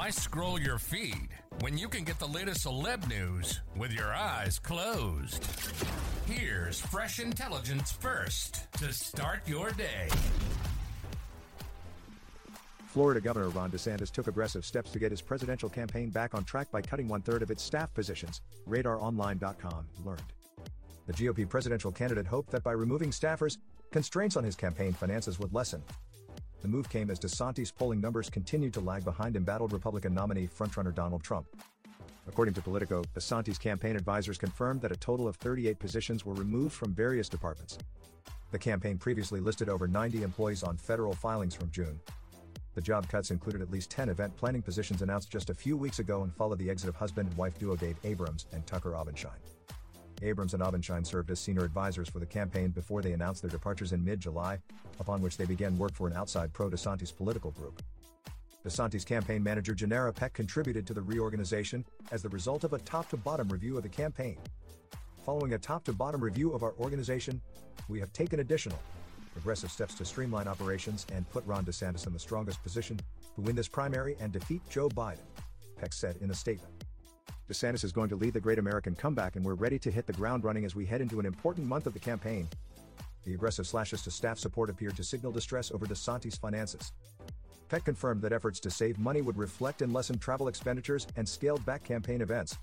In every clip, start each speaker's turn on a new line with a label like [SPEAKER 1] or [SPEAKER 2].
[SPEAKER 1] Why scroll your feed when you can get the latest celeb news with your eyes closed? Here's fresh intelligence first to start your day.
[SPEAKER 2] Florida Governor Ron DeSantis took aggressive steps to get his presidential campaign back on track by cutting one third of its staff positions, RadarOnline.com learned. The GOP presidential candidate hoped that by removing staffers, constraints on his campaign finances would lessen. The move came as DeSantis' polling numbers continued to lag behind embattled Republican nominee frontrunner Donald Trump. According to Politico, DeSantis' campaign advisors confirmed that a total of 38 positions were removed from various departments. The campaign previously listed over 90 employees on federal filings from June. The job cuts included at least 10 event planning positions announced just a few weeks ago and followed the exit of husband and wife duo Dave Abrams and Tucker Obenshain. Abrams and Obenshain served as senior advisors for the campaign before they announced their departures in mid July, upon which they began work for an outside pro DeSantis political group. DeSantis campaign manager Generra Peck contributed to the reorganization as the result of a top to bottom review of the campaign. Following a top to bottom review of our organization, we have taken additional aggressive steps to streamline operations and put Ron DeSantis in the strongest position to win this primary and defeat Joe Biden, Peck said in a statement. DeSantis is going to lead the great American comeback, and we're ready to hit the ground running as we head into an important month of the campaign. The aggressive slashes to staff support appeared to signal distress over DeSantis' finances. Peck confirmed that efforts to save money would reflect in lessened travel expenditures and scaled back campaign events.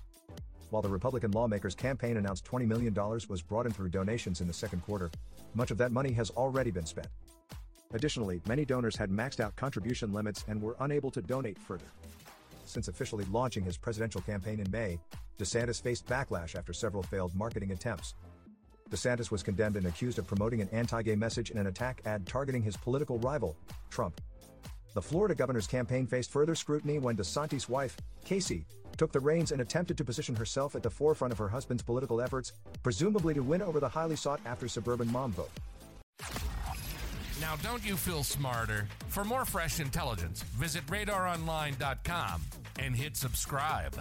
[SPEAKER 2] While the Republican lawmakers' campaign announced $20 million was brought in through donations in the second quarter, much of that money has already been spent. Additionally, many donors had maxed out contribution limits and were unable to donate further. Since officially launching his presidential campaign in May, DeSantis faced backlash after several failed marketing attempts. DeSantis was condemned and accused of promoting an anti gay message in an attack ad targeting his political rival, Trump. The Florida governor's campaign faced further scrutiny when DeSantis' wife, Casey, took the reins and attempted to position herself at the forefront of her husband's political efforts, presumably to win over the highly sought after suburban mom vote.
[SPEAKER 1] Now, don't you feel smarter? For more fresh intelligence, visit radaronline.com and hit subscribe.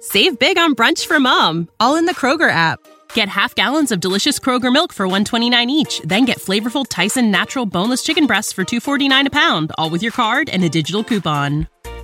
[SPEAKER 3] Save big on brunch for mom, all in the Kroger app. Get half gallons of delicious Kroger milk for 129 each, then get flavorful Tyson natural boneless chicken breasts for 249 a pound, all with your card and a digital coupon.